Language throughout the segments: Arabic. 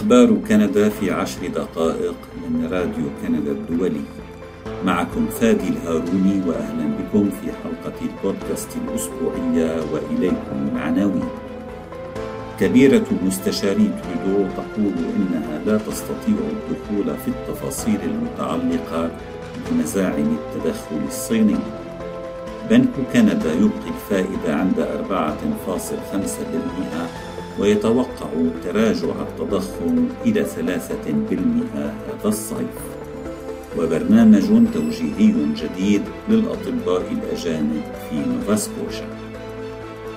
أخبار كندا في عشر دقائق من راديو كندا الدولي. معكم فادي الهاروني وأهلا بكم في حلقة البودكاست الأسبوعية وإليكم العناوين كبيرة مستشاري تريدو تقول إنها لا تستطيع الدخول في التفاصيل المتعلقة بمزاعم التدخل الصيني. بنك كندا يبقي الفائدة عند 4.5% ويتوقع تراجع التضخم إلى ثلاثة بالمئة هذا الصيف. وبرنامج توجيهي جديد للأطباء الأجانب في نوفاسكوشا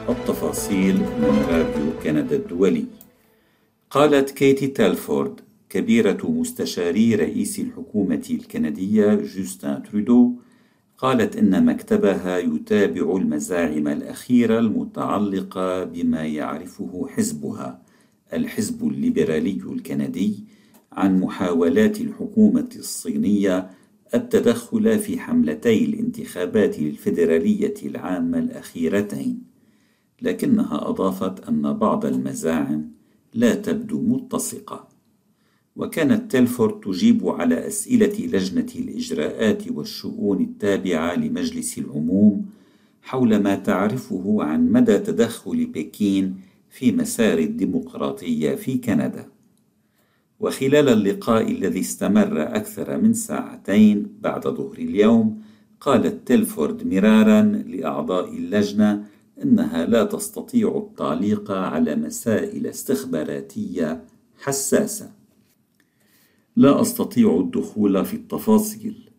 التفاصيل من راديو كندا الدولي. قالت كيتي تالفورد كبيرة مستشاري رئيس الحكومة الكندية جوستن ترودو قالت إن مكتبها يتابع المزاعم الأخيرة المتعلقة بما يعرفه حزبها الحزب الليبرالي الكندي عن محاولات الحكومة الصينية التدخل في حملتي الانتخابات الفيدرالية العامة الأخيرتين، لكنها أضافت أن بعض المزاعم لا تبدو متسقة. وكانت تيلفورد تجيب على أسئلة لجنة الإجراءات والشؤون التابعة لمجلس العموم حول ما تعرفه عن مدى تدخل بكين في مسار الديمقراطية في كندا. وخلال اللقاء الذي استمر أكثر من ساعتين بعد ظهر اليوم، قالت تيلفورد مرارا لأعضاء اللجنة إنها لا تستطيع التعليق على مسائل استخباراتية حساسة. لا أستطيع الدخول في التفاصيل.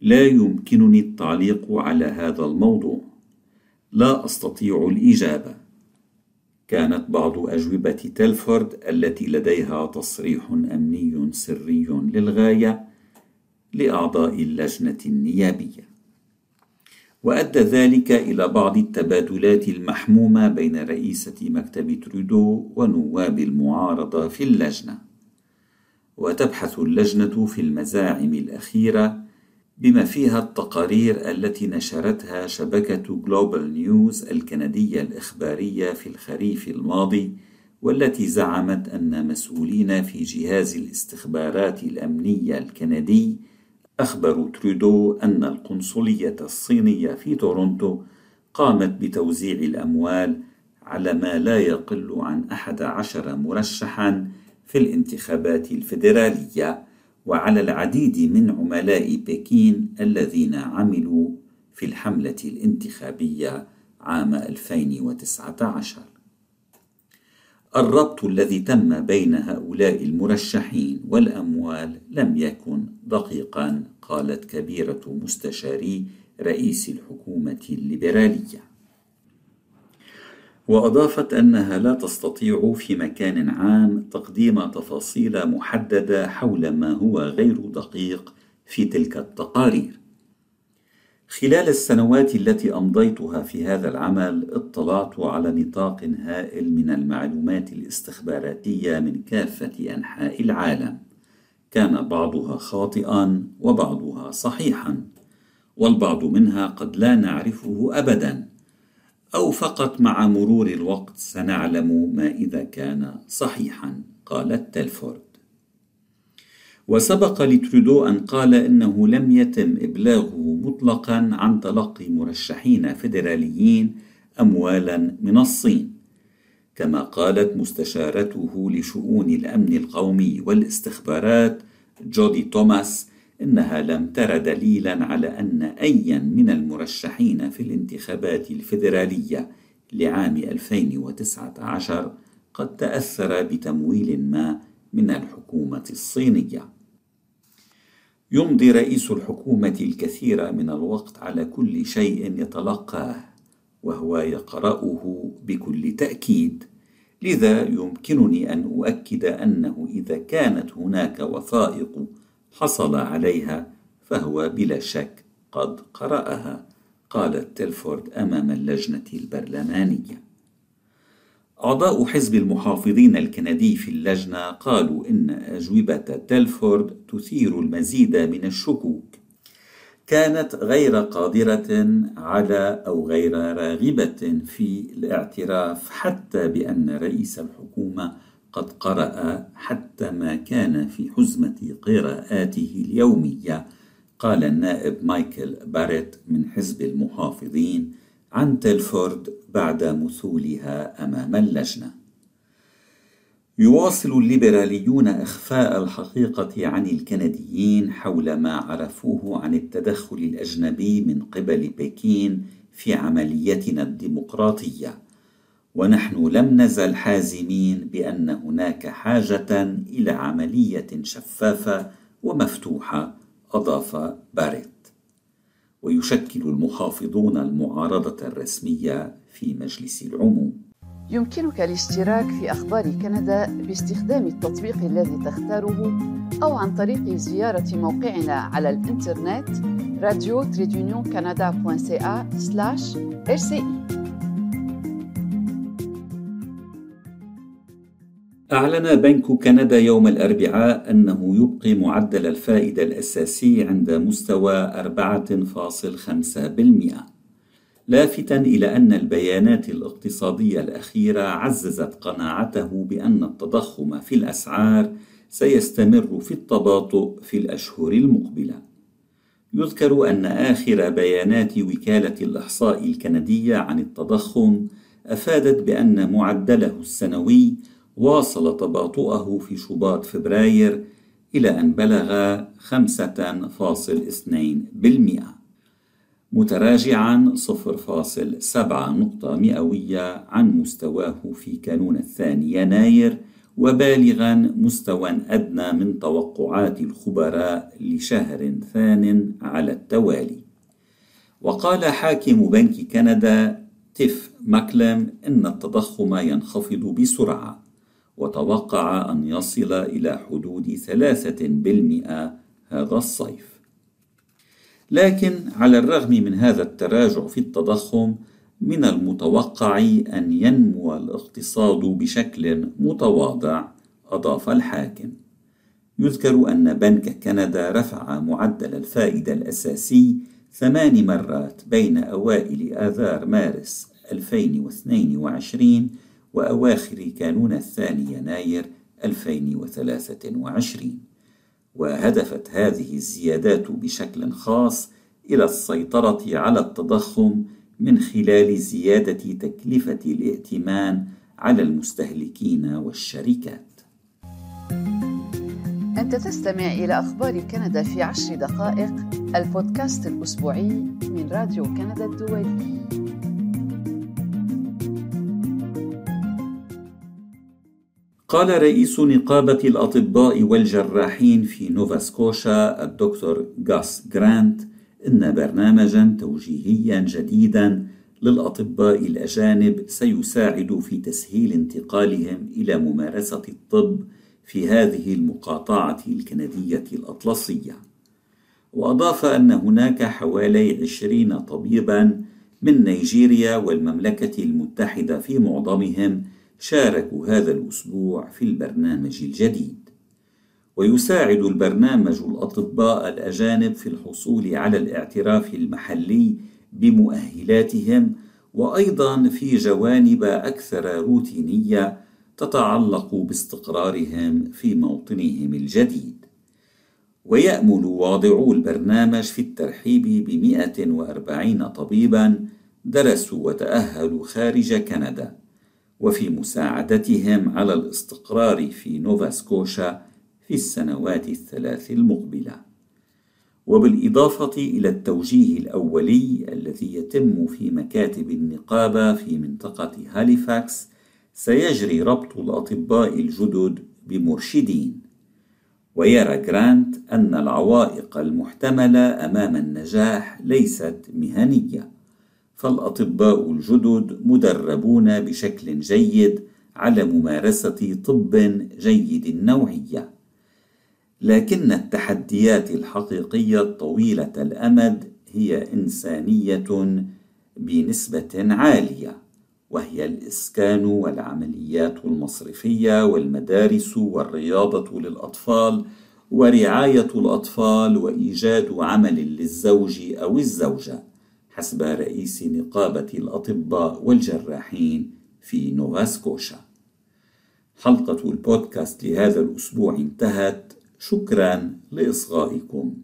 لا يمكنني التعليق على هذا الموضوع. لا أستطيع الإجابة. كانت بعض أجوبة تيلفورد التي لديها تصريح أمني سري للغاية لأعضاء اللجنة النيابية. وأدى ذلك إلى بعض التبادلات المحمومة بين رئيسة مكتب ترودو ونواب المعارضة في اللجنة. وتبحث اللجنة في المزاعم الأخيرة بما فيها التقارير التي نشرتها شبكة جلوبال نيوز الكندية الإخبارية في الخريف الماضي والتي زعمت أن مسؤولين في جهاز الاستخبارات الأمنية الكندي أخبروا ترودو أن القنصلية الصينية في تورونتو قامت بتوزيع الأموال على ما لا يقل عن أحد عشر مرشحا في الانتخابات الفيدرالية وعلى العديد من عملاء بكين الذين عملوا في الحملة الانتخابية عام 2019 الربط الذي تم بين هؤلاء المرشحين والأموال لم يكن دقيقا قالت كبيرة مستشاري رئيس الحكومة الليبرالية. وأضافت أنها لا تستطيع في مكان عام تقديم تفاصيل محددة حول ما هو غير دقيق في تلك التقارير. خلال السنوات التي أمضيتها في هذا العمل اطلعت على نطاق هائل من المعلومات الاستخباراتية من كافة أنحاء العالم. كان بعضها خاطئا وبعضها صحيحا، والبعض منها قد لا نعرفه أبدا. أو فقط مع مرور الوقت سنعلم ما إذا كان صحيحا قالت تيلفورد. وسبق لترودو أن قال إنه لم يتم إبلاغه مطلقا عن تلقي مرشحين فيدراليين أموالا من الصين كما قالت مستشارته لشؤون الأمن القومي والاستخبارات جودي توماس إنها لم تر دليلا على أن أيا من المرشحين في الانتخابات الفيدرالية لعام 2019 قد تأثر بتمويل ما من الحكومة الصينية. يمضي رئيس الحكومة الكثير من الوقت على كل شيء يتلقاه وهو يقرأه بكل تأكيد، لذا يمكنني أن أؤكد أنه إذا كانت هناك وثائق حصل عليها فهو بلا شك قد قرأها قالت تيلفورد أمام اللجنة البرلمانية. أعضاء حزب المحافظين الكندي في اللجنة قالوا إن أجوبة تيلفورد تثير المزيد من الشكوك. كانت غير قادرة على أو غير راغبة في الاعتراف حتى بأن رئيس الحكومة قد قرأ حتى ما كان في حزمة قراءاته اليومية. قال النائب مايكل باريت من حزب المحافظين عن تيلفورد بعد مثولها أمام اللجنة. يواصل الليبراليون إخفاء الحقيقة عن الكنديين حول ما عرفوه عن التدخل الأجنبي من قبل بكين في عمليتنا الديمقراطية. ونحن لم نزل حازمين بأن هناك حاجة إلى عملية شفافة ومفتوحة أضاف باريت. ويشكل المحافظون المعارضة الرسمية في مجلس العموم. يمكنك الاشتراك في أخبار كندا باستخدام التطبيق الذي تختاره أو عن طريق زيارة موقعنا على الإنترنت راديو أعلن بنك كندا يوم الأربعاء أنه يبقي معدل الفائدة الأساسي عند مستوى 4.5% لافتا إلى أن البيانات الاقتصادية الأخيرة عززت قناعته بأن التضخم في الأسعار سيستمر في التباطؤ في الأشهر المقبلة. يذكر أن آخر بيانات وكالة الإحصاء الكندية عن التضخم أفادت بأن معدله السنوي واصل تباطؤه في شباط فبراير إلى أن بلغ 5.2% متراجعا 0.7 نقطة مئوية عن مستواه في كانون الثاني يناير وبالغا مستوى أدنى من توقعات الخبراء لشهر ثان على التوالي. وقال حاكم بنك كندا تيف ماكلم إن التضخم ينخفض بسرعة. وتوقع أن يصل إلى حدود ثلاثة بالمئة هذا الصيف. لكن على الرغم من هذا التراجع في التضخم من المتوقع أن ينمو الاقتصاد بشكل متواضع أضاف الحاكم. يذكر أن بنك كندا رفع معدل الفائدة الأساسي ثمان مرات بين أوائل آذار مارس 2022 وأواخر كانون الثاني يناير 2023 وهدفت هذه الزيادات بشكل خاص إلى السيطرة على التضخم من خلال زيادة تكلفة الائتمان على المستهلكين والشركات. أنت تستمع إلى أخبار كندا في عشر دقائق البودكاست الأسبوعي من راديو كندا الدولي. قال رئيس نقابة الأطباء والجراحين في نوفا سكوشا الدكتور غاس جرانت إن برنامجا توجيهيا جديدا للأطباء الأجانب سيساعد في تسهيل انتقالهم إلى ممارسة الطب في هذه المقاطعة الكندية الأطلسية. وأضاف أن هناك حوالي عشرين طبيبا من نيجيريا والمملكة المتحدة في معظمهم شاركوا هذا الأسبوع في البرنامج الجديد. ويساعد البرنامج الأطباء الأجانب في الحصول على الاعتراف المحلي بمؤهلاتهم وأيضا في جوانب أكثر روتينية تتعلق باستقرارهم في موطنهم الجديد. ويأمل واضعو البرنامج في الترحيب بمئة وأربعين طبيبا درسوا وتأهلوا خارج كندا. وفي مساعدتهم على الاستقرار في نوفا سكوشا في السنوات الثلاث المقبلة. وبالإضافة إلى التوجيه الأولي الذي يتم في مكاتب النقابة في منطقة هاليفاكس سيجري ربط الأطباء الجدد بمرشدين. ويرى جرانت أن العوائق المحتملة أمام النجاح ليست مهنية. فالأطباء الجدد مدربون بشكل جيد على ممارسة طب جيد النوعية. لكن التحديات الحقيقية طويله الأمد هي إنسانية بنسبة عالية وهي الإسكان والعمليات المصرفية والمدارس والرياضة للأطفال ورعاية الأطفال وإيجاد عمل للزوج أو الزوجة. حسب رئيس نقابة الأطباء والجراحين في نوفا سكوشا. حلقة البودكاست لهذا الأسبوع انتهت. شكرا لإصغائكم.